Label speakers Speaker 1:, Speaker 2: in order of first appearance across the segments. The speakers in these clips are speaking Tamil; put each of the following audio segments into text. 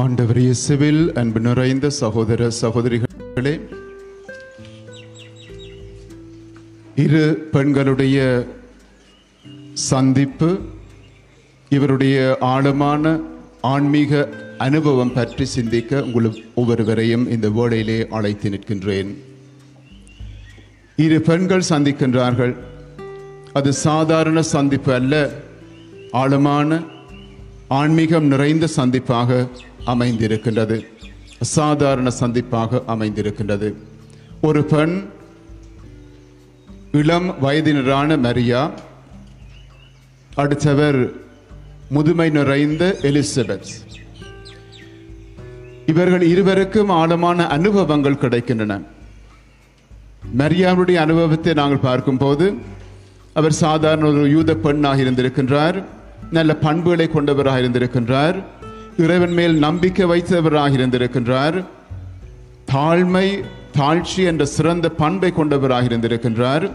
Speaker 1: ஆண்டவர் இயேசுவில் அன்பு நிறைந்த சகோதர சகோதரிகளே இரு பெண்களுடைய சந்திப்பு இவருடைய ஆழமான ஆன்மீக அனுபவம் பற்றி சிந்திக்க உங்கள் ஒவ்வொருவரையும் இந்த வேளையிலே அழைத்து நிற்கின்றேன். இரு பெண்கள் சந்திக்கின்றார்கள். அது சாதாரண சந்திப்பு அல்ல ஆழமான ஆன்மீகம் நிறைந்த சந்திப்பாக அமைந்திருக்கின்றது. சாதாரண சந்திப்பாக அமைந்திருக்கின்றது. ஒரு பெண் இளம் வயதினரான மரியா அடுத்தவர் முதுமை நிறைந்த எலிசபெத். இவர்கள் இருவருக்கும் ஆழமான அனுபவங்கள் கிடைக்கின்றன. மரியாவுடைய அனுபவத்தை நாங்கள் பார்க்கும்போது அவர் சாதாரண ஒரு யூத பெண்ணாக இருந்திருக்கின்றார். நல்ல பண்புகளை கொண்டவராக இருந்திருக்கின்றார். இறைவன் மேல் நம்பிக்கை வைத்தவராக இருந்திருக்கின்றார். தாழ்மை தாழ்ச்சி என்ற சிறந்த பண்பை கொண்டவராக இருந்திருக்கின்றார்.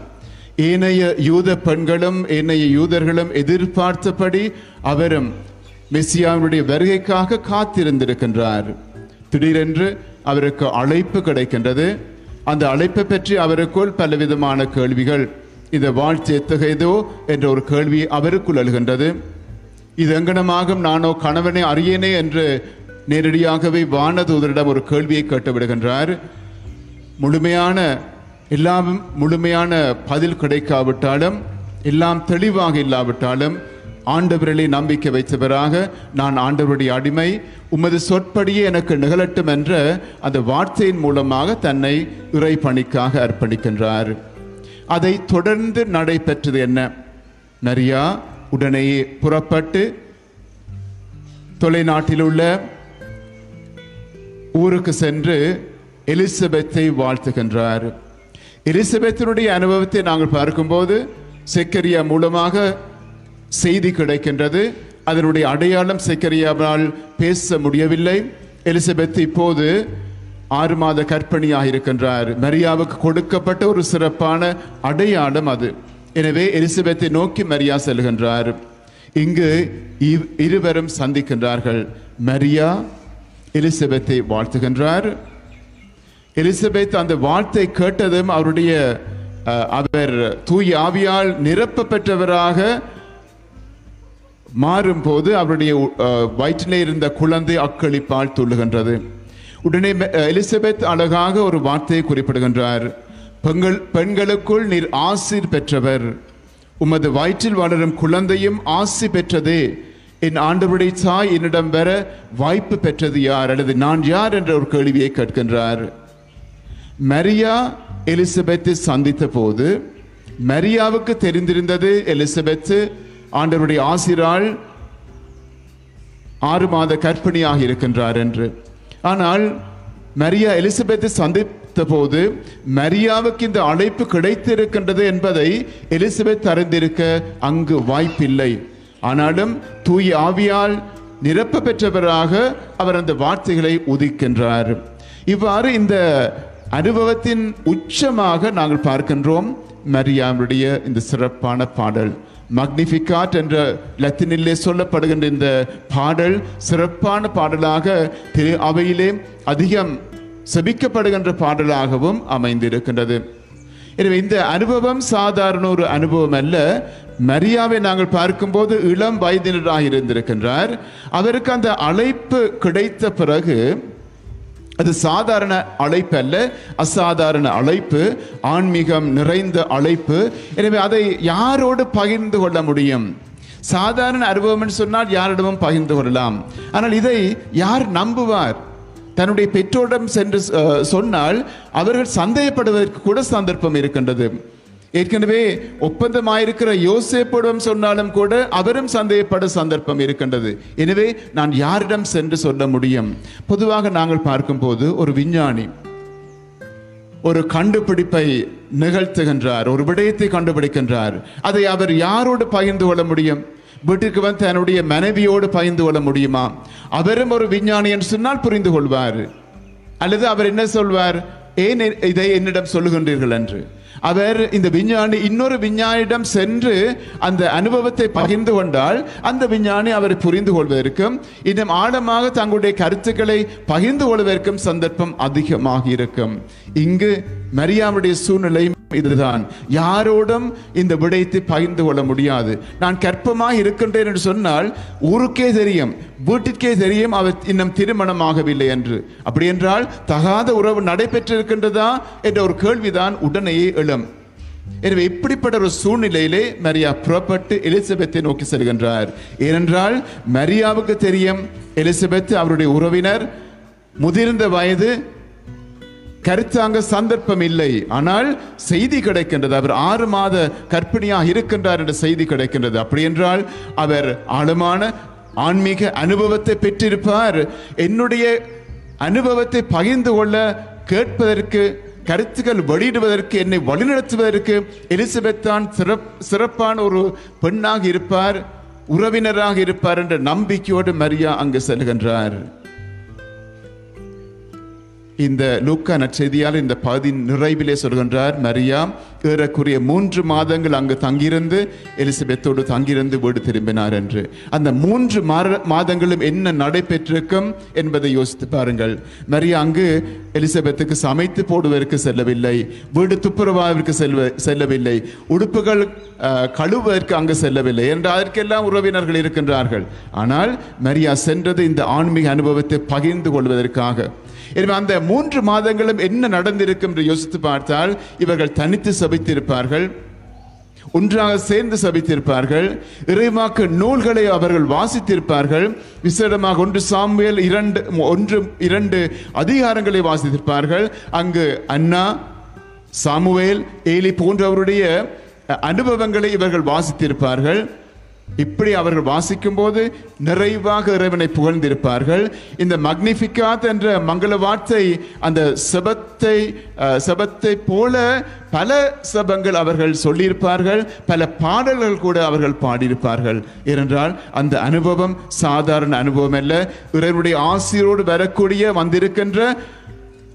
Speaker 1: ஏனைய யூத பெண்களும் ஏனைய யூதர்களும் எதிர்பார்த்தபடி அவரும் மெஸ்ஸியாவினுடைய வருகைக்காக காத்திருந்திருக்கின்றார். திடீரென்று அவருக்கு அழைப்பு கிடைக்கின்றது. அந்த அழைப்பை பற்றி அவருக்குள் பலவிதமான கேள்விகள் இந்த வாழ்த்து எத்தகையதோ? என்ற ஒரு கேள்வி அவருக்குள் அழுகின்றது இது எங்கனமாகும் நானோ கணவனை அறியேனே என்று நேரடியாகவே வானதூதரிடம் ஒரு கேள்வியை கேட்டு விடுகின்றார். முழுமையான எல்லாம் முழுமையான பதில் கிடைக்காவிட்டாலும் எல்லாம் தெளிவாக இல்லாவிட்டாலும் ஆண்டவரிலே நம்பிக்கை வைத்தவராக நான் ஆண்டவருடைய அடிமை உமது சொற்படியே எனக்கு நிகழட்டும் என்ற அந்த வார்த்தையின் மூலமாக தன்னை இறை பணிக்காக அர்ப்பணிக்கின்றார். அதை தொடர்ந்து நடைபெற்றது என்ன? நரியா உடனேயே புறப்பட்டு தொலைநாட்டில் உள்ள ஊருக்கு சென்று எலிசபெத்தை வாழ்த்துகின்றார். எலிசபெத்தினுடைய அனுபவத்தை நாங்கள் பார்க்கும்போது செக்கரியா மூலமாக செய்தி கிடைக்கின்றது. அதனுடைய அடையாளம் செக்கரியாவால் பேச முடியவில்லை. எலிசபெத் இப்போது ஆறு மாத கற்பணியாக இருக்கின்றார் மரியாவுக்கு கொடுக்கப்பட்ட ஒரு சிறப்பான அடையாளம் அது. எனவே எலிசபெத்தை நோக்கி மரியா செல்கின்றார் இங்கு இவ்- இருவரும் சந்திக்கின்றார்கள். மரியா எலிசபெத்தை வாழ்த்துகின்றார். எலிசபெத் அந்த வார்த்தை கேட்டதும் அவருடைய அவர் தூய் ஆவியால் நிரப்ப பெற்றவராக மாறும்போது அவருடைய வயிற்றிலே இருந்த குழந்தை அக்களிப்பால் துள்ளுகின்றது. உடனே எலிசபெத் அழகாக ஒரு வார்த்தையை குறிப்பிடுகின்றார். பெண்கள் பெண்களுக்குள் நீர் ஆசிர் பெற்றவர். உமது வயிற்றில் வளரும் குழந்தையும் ஆசி பெற்றதே. என் ஆண்டவருடைய தாய் என்னிடம் வர வாய்ப்பு பெற்றது யார்? அல்லது நான் யார் என்ற ஒரு கேள்வியை கேட்கின்றார். மரியா எலிசபெத்தை சந்தித்த போது மரியாவுக்கு தெரிந்திருந்தது எலிசபெத் ஆண்டவருடைய ஆசிரால் ஆறு மாத கற்பிணியாக இருக்கின்றார் என்று. ஆனால் மரியா எலிசபெத்தை சந்தி போது மரியாவுக்கு இந்த அழைப்பு கிடைத்திருக்கின்றது என்பதை எலிசபெத் அறிந்திருக்க அங்கு வாய்ப்பில்லை. ஆனாலும் தூய் ஆவியால் நிரப்ப பெற்றவராக அவர் அந்த வார்த்தைகளை உதிக்கின்றார். இவ்வாறு இந்த அனுபவத்தின் உச்சமாக நாங்கள் பார்க்கின்றோம். மரியாவுடைய இந்த சிறப்பான பாடல். மக்னிஃபிகாட் என்ற லத்தினிலே சொல்லப்படுகின்ற இந்த பாடல் சிறப்பான பாடலாக திரு அவையிலே அதிகம் செபிக்கப்படுகின்ற பாடலாகவும் அமைந்திருக்கின்றது. எனவே இந்த அனுபவம் சாதாரண ஒரு அனுபவம் அல்ல. மரியாவை நாங்கள் பார்க்கும்போது இளம் வயதினராக இருந்திருக்கின்றார். அவருக்கு அந்த அழைப்பு கிடைத்த பிறகு அது சாதாரண அழைப்பு அல்ல அசாதாரண அழைப்பு ஆன்மீகம் நிறைந்த அழைப்பு. எனவே அதை யாரோடு பகிர்ந்து கொள்ள முடியும்? சாதாரண அனுபவம் சொன்னால் யாரிடமும் பகிர்ந்து கொள்ளலாம். ஆனால் இதை யார் நம்புவார்? தன்னுடைய பெற்றோரிடம் சென்று சொன்னால் அவர்கள் சந்தேகப்படுவதற்கு கூட சந்தர்ப்பம் இருக்கின்றது. ஏற்கனவே ஒப்பந்தமாயிருக்கிற யோசேப்பிடம் சொன்னாலும் கூட அவரும் சந்தேகப்பட சந்தர்ப்பம் இருக்கின்றது. எனவே நான் யாரிடம் சென்று சொல்ல முடியும்? பொதுவாக நாங்கள் பார்க்கும்போது ஒரு விஞ்ஞானி ஒரு கண்டுபிடிப்பை நிகழ்த்துகின்றார் ஒரு விடயத்தை கண்டுபிடிக்கின்றார். அதை அவர் யாரோடு பகிர்ந்து கொள்ள முடியும்? வீட்டிற்கு வந்து தன்னுடைய மனைவியோடு பகிர்ந்து கொள்ள முடியுமா? அவரும் ஒரு விஞ்ஞானி என்று சொன்னால் புரிந்து கொள்வார் அல்லது அவர் என்ன சொல்வார்? ஏன் இதை என்னிடம் சொல்லுகின்றீர்கள் என்று. அவர் இந்த விஞ்ஞானி இன்னொரு விஞ்ஞானியிடம் சென்று அந்த அனுபவத்தை பகிர்ந்து கொண்டால் அந்த விஞ்ஞானி அவரை புரிந்து கொள்வதற்கும் இன்னும் ஆழமாக தங்களுடைய கருத்துக்களை பகிர்ந்து கொள்வதற்கும் சந்தர்ப்பம் அதிகமாக இருக்கும் இங்கு மரியாவுடைய சூழ்நிலையும் இதுதான். யாரோடும் இந்த விடயத்தை பகிர்ந்து கொள்ள முடியாது. நான் கற்பமாக இருக்கின்றேன் என்று சொன்னால் ஊருக்கே தெரியும் வீட்டிற்கே தெரியும் அவர் இன்னும் திருமணமாகவில்லை என்று. அப்படி என்றால் தகாத உறவு நடைபெற்றிருக்கின்றதா என்ற ஒரு கேள்விதான் உடனேயே எழும். எனவே இப்படிப்பட்ட ஒரு சூழ்நிலையிலே மரியா புறப்பட்டு எலிசபெத்தை நோக்கி செல்கின்றார். ஏனென்றால் மரியாவுக்கு தெரியும் எலிசபெத் அவருடைய உறவினர் முதிர்ந்த வயது கருத்தாங்க சந்தர்ப்பம் இல்லை. ஆனால் செய்தி கிடைக்கின்றது. அவர் ஆறு மாத கற்பிணியாக இருக்கின்றார் என்ற செய்தி கிடைக்கின்றது. அப்படி என்றால் அவர் ஆழமான ஆன்மீக அனுபவத்தை பெற்றிருப்பார். என்னுடைய அனுபவத்தை பகிர்ந்து கொள்ள கேட்பதற்கு கருத்துக்கள் வெளியிடுவதற்கு என்னை வழிநடத்துவதற்கு எலிசபெத் தான் சிறப் சிறப்பான ஒரு பெண்ணாக இருப்பார் உறவினராக இருப்பார் என்ற நம்பிக்கையோடு மரியா அங்கு செல்கின்றார். இந்த லூக்கா நற்செய்தியால் இந்த பகுதியின் நிறைவிலே சொல்கின்றார் மரியா ஏறக்குரிய மூன்று மாதங்கள் அங்கு தங்கியிருந்து எலிசபெத்தோடு தங்கியிருந்து வீடு திரும்பினார் என்று. அந்த மூன்று மாதங்களும் என்ன நடைபெற்றிருக்கும் என்பதை யோசித்து பாருங்கள். மரியா அங்கு எலிசபெத்துக்கு சமைத்து போடுவதற்கு செல்லவில்லை வீடு துப்புரவாவிற்கு செல்வ செல்லவில்லை உடுப்புகள் கழுவதற்கு அங்கு செல்லவில்லை என்று அதற்கெல்லாம் உறவினர்கள் இருக்கின்றார்கள். ஆனால் மரியா சென்றது இந்த ஆன்மீக அனுபவத்தை பகிர்ந்து கொள்வதற்காக. எனவே அந்த மூன்று மாதங்களும் என்ன நடந்திருக்கும் என்று யோசித்து பார்த்தால் இவர்கள் தனித்து சபித்திருப்பார்கள் ஒன்றாக சேர்ந்து சபித்திருப்பார்கள் இறைவாக்கு நூல்களை அவர்கள் வாசித்திருப்பார்கள் விசேடமாக ஒன்று சாமுவேல் இரண்டு ஒன்று இரண்டு அதிகாரங்களை வாசித்திருப்பார்கள். அங்கு அண்ணா சாமுவேல் ஏலி போன்றவருடைய அனுபவங்களை இவர்கள் வாசித்திருப்பார்கள். இப்படி அவர்கள் வாசிக்கும் போது நிறைவாக இறைவனை புகழ்ந்திருப்பார்கள். இந்த மக்னிஃபிகாத் என்ற மங்கள வார்த்தை அந்த செபத்தை அஹ், செபத்தை போல பல செபங்கள் அவர்கள் சொல்லியிருப்பார்கள். பல பாடல்கள் கூட அவர்கள் பாடியிருப்பார்கள். ஏனென்றால் அந்த அனுபவம் சாதாரண அனுபவம் அல்ல. இறைவனுடைய ஆசிரோடு வரக்கூடிய வந்திருக்கின்ற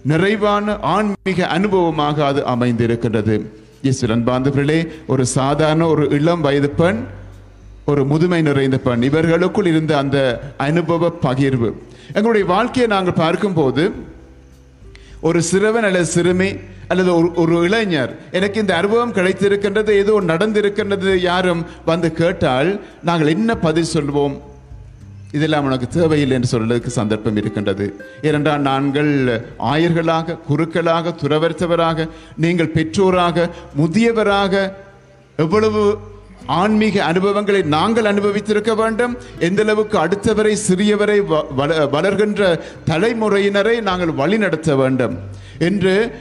Speaker 1: நிறைவான ஆன்மீக அனுபவமாக அது அமைந்திருக்கின்றது. இயேசு பாந்தவர்களே ஒரு சாதாரண ஒரு இளம் வயது பெண் ஒரு முதுமை நிறைந்த பெண். இவர்களுக்குள் இருந்த அந்த அனுபவ பகிர்வு. எங்களுடைய வாழ்க்கையை நாங்கள் பார்க்கும்போது ஒரு சிறுவன் அல்லது சிறுமி அல்லது ஒரு ஒரு இளைஞர் எனக்கு இந்த அனுபவம் கிடைத்திருக்கின்றது ஏதோ நடந்திருக்கின்றது யாரும் வந்து கேட்டால் நாங்கள் என்ன பதில் சொல்வோம்? இதெல்லாம் உனக்கு தேவையில்லை என்று சொல்வதற்கு சந்தர்ப்பம் இருக்கின்றது. ஏனென்றால் நாங்கள் ஆயர்களாக குருக்களாக துறவர்த்தவராக நீங்கள் பெற்றோராக முதியவராக எவ்வளவு ஆன்மீக அனுபவங்களை நாங்கள் அனுபவித்திருக்க வேண்டும். எந்த அளவுக்கு அடுத்தவரை சிறியவரை வ- வள- வளர்கின்ற தலைமுறையினரை நாங்கள் வழிநடத்த வேண்டும். என்று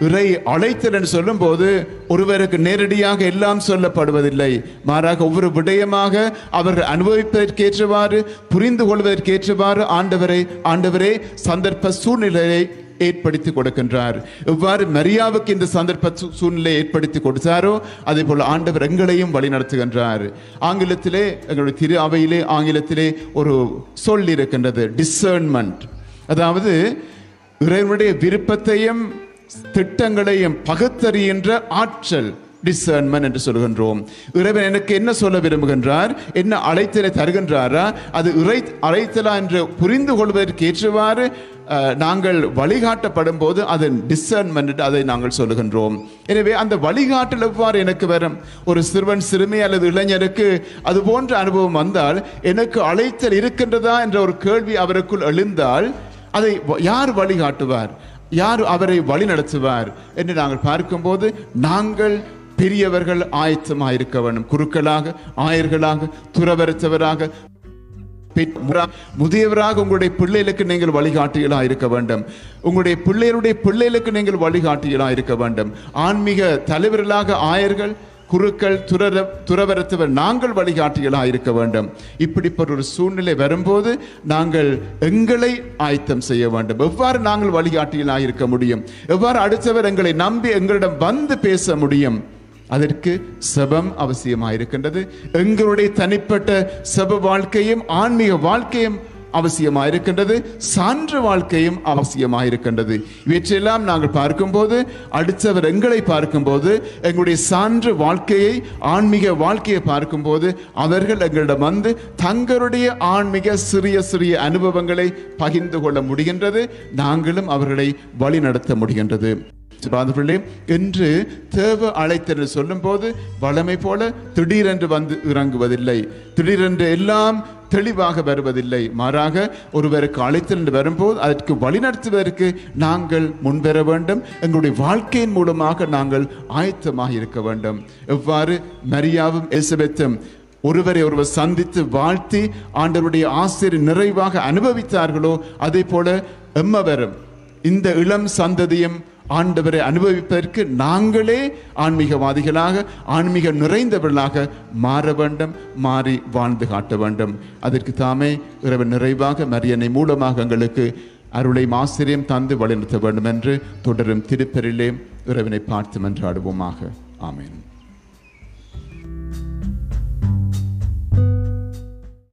Speaker 1: இறை அழைத்தல் என்று சொல்லும்போது ஒருவருக்கு நேரடியாக எல்லாம் சொல்லப்படுவதில்லை. மாறாக ஒவ்வொரு விடயமாக அவர்கள் அனுபவிப்பதற்கேற்றவாறு புரிந்து கொள்வதற்கேற்றவாறு ஆண்டவரை ஆண்டவரே சந்தர்ப்ப சூழ்நிலையை ஏற்படுத்தி கொடுக்கின்றார். எவ்வாறு மரியாவுக்கு இந்த சந்தர்ப்ப சூ- சூழ்நிலையை ஏற்படுத்தி கொடுத்தாரோ அதே போல ஆண்டவர் எங்களையும் வழி நடத்துகின்றார் ஆங்கிலத்திலே எங்களுடைய திரு அவையிலே ஆங்கிலத்திலே ஒரு சொல் இருக்கின்றது டிசர்ன்மெண்ட் அதாவது இறைவனுடைய விருப்பத்தையும் திட்டங்களையும் பகுத்தறிகின்ற ஆற்றல். டிசர்ன்மெண்ட் என்று சொல்கின்றோம். இறைவன் எனக்கு என்ன சொல்ல விரும்புகின்றார்? என்ன அழைத்தலை தருகின்றாரா? அது இறை அழைத்தலா என்று புரிந்து கொள்வதற்கு ஏற்றவாறு நாங்கள் வழிகாட்டப்படும் போது அதன் டிசர்ன்மெண்ட் அதை நாங்கள் சொல்லுகின்றோம். எனவே அந்த வழிகாட்டல் எவ்வாறு எனக்கு வரும்? ஒரு சிறுவன் சிறுமி அல்லது இளைஞருக்கு அது போன்ற அனுபவம் வந்தால் எனக்கு அழைத்தல் இருக்கின்றதா என்ற ஒரு கேள்வி அவருக்குள் எழுந்தால் அதை வ- யார் வழிகாட்டுவார்? யார் அவரை வழி நடத்துவார் என்று நாங்கள் பார்க்கும்போது நாங்கள் பெரியவர்கள் ஆயத்தமாக இருக்க வேண்டும். குருக்களாக ஆயர்களாக துறவரத்தவராக முதியவராக உங்களுடைய பிள்ளைகளுக்கு நீங்கள் வழிகாட்டிகளாக இருக்க வேண்டும். உங்களுடைய பிள்ளைகளுடைய பிள்ளைகளுக்கு நீங்கள் வழிகாட்டிகளாக இருக்க வேண்டும். ஆன்மீக தலைவர்களாக ஆயர்கள் குருக்கள் துறர துறவரத்தவர் நாங்கள் வழிகாட்டிகளாக இருக்க வேண்டும். இப்படிப்பட்ட ஒரு சூழ்நிலை வரும்போது நாங்கள் எங்களை ஆயத்தம் செய்ய வேண்டும். எவ்வாறு நாங்கள் வழிகாட்டிகளாக இருக்க முடியும்? எவ்வாறு அடுத்தவர் எங்களை நம்பி எங்களிடம் வந்து பேச முடியும்? அதற்கு செபம் அவசியமாக இருக்கின்றது எங்களுடைய தனிப்பட்ட செப வாழ்க்கையும் ஆன்மீக வாழ்க்கையும் அவசியமாக இருக்கின்றது சான்று வாழ்க்கையும் அவசியமாக இருக்கின்றது இவற்றையெல்லாம் நாங்கள் பார்க்கும்போது அடுத்தவர் எங்களை பார்க்கும்போது எங்களுடைய சான்று வாழ்க்கையை ஆன்மீக வாழ்க்கையை பார்க்கும்போது அவர்கள் எங்களிடம் வந்து தங்களுடைய ஆன்மீக சிறிய சிறிய அனுபவங்களை பகிர்ந்து கொள்ள முடிகின்றது. நாங்களும் அவர்களை வழிநடத்த முடிகின்றது. பாதர்களே என்று தேவ அழைத்தல் சொல்லும் போது வளமை போல திடீரென்று வந்து இறங்குவதில்லை. திடீரென்று எல்லாம் தெளிவாக வருவதில்லை. மாறாக ஒருவருக்கு அழைத்தல் என்று வரும்போது அதற்கு வழிநடத்துவதற்கு நாங்கள் முன்வர வேண்டும். எங்களுடைய வாழ்க்கையின் மூலமாக நாங்கள் ஆயத்தமாக இருக்க வேண்டும். எவ்வாறு? மரியாவும் எலிசபெத்தும் ஒருவரை ஒருவர் சந்தித்து வாழ்த்தி ஆண்டவருடைய ஆசிரியர் நிறைவாக அனுபவித்தார்களோ அதே போல எம்மவரும் இந்த இளம் சந்ததியும் ஆண்டவரை அனுபவிப்பதற்கு நாங்களே ஆன்மீகவாதிகளாக ஆன்மீக நிறைந்தவர்களாக மாற வேண்டும் மாறி வாழ்ந்து காட்ட வேண்டும். அதற்கு தாமே இறைவன் நிறைவாக மரியனை மூலமாக எங்களுக்கு அருளை ஆசிரியம் தந்து வழிநிறுத்த வேண்டும் என்று தொடரும் திருப்பெரிலே இறைவனை பார்த்து மன்றாடுவோமாக. ஆமேன்.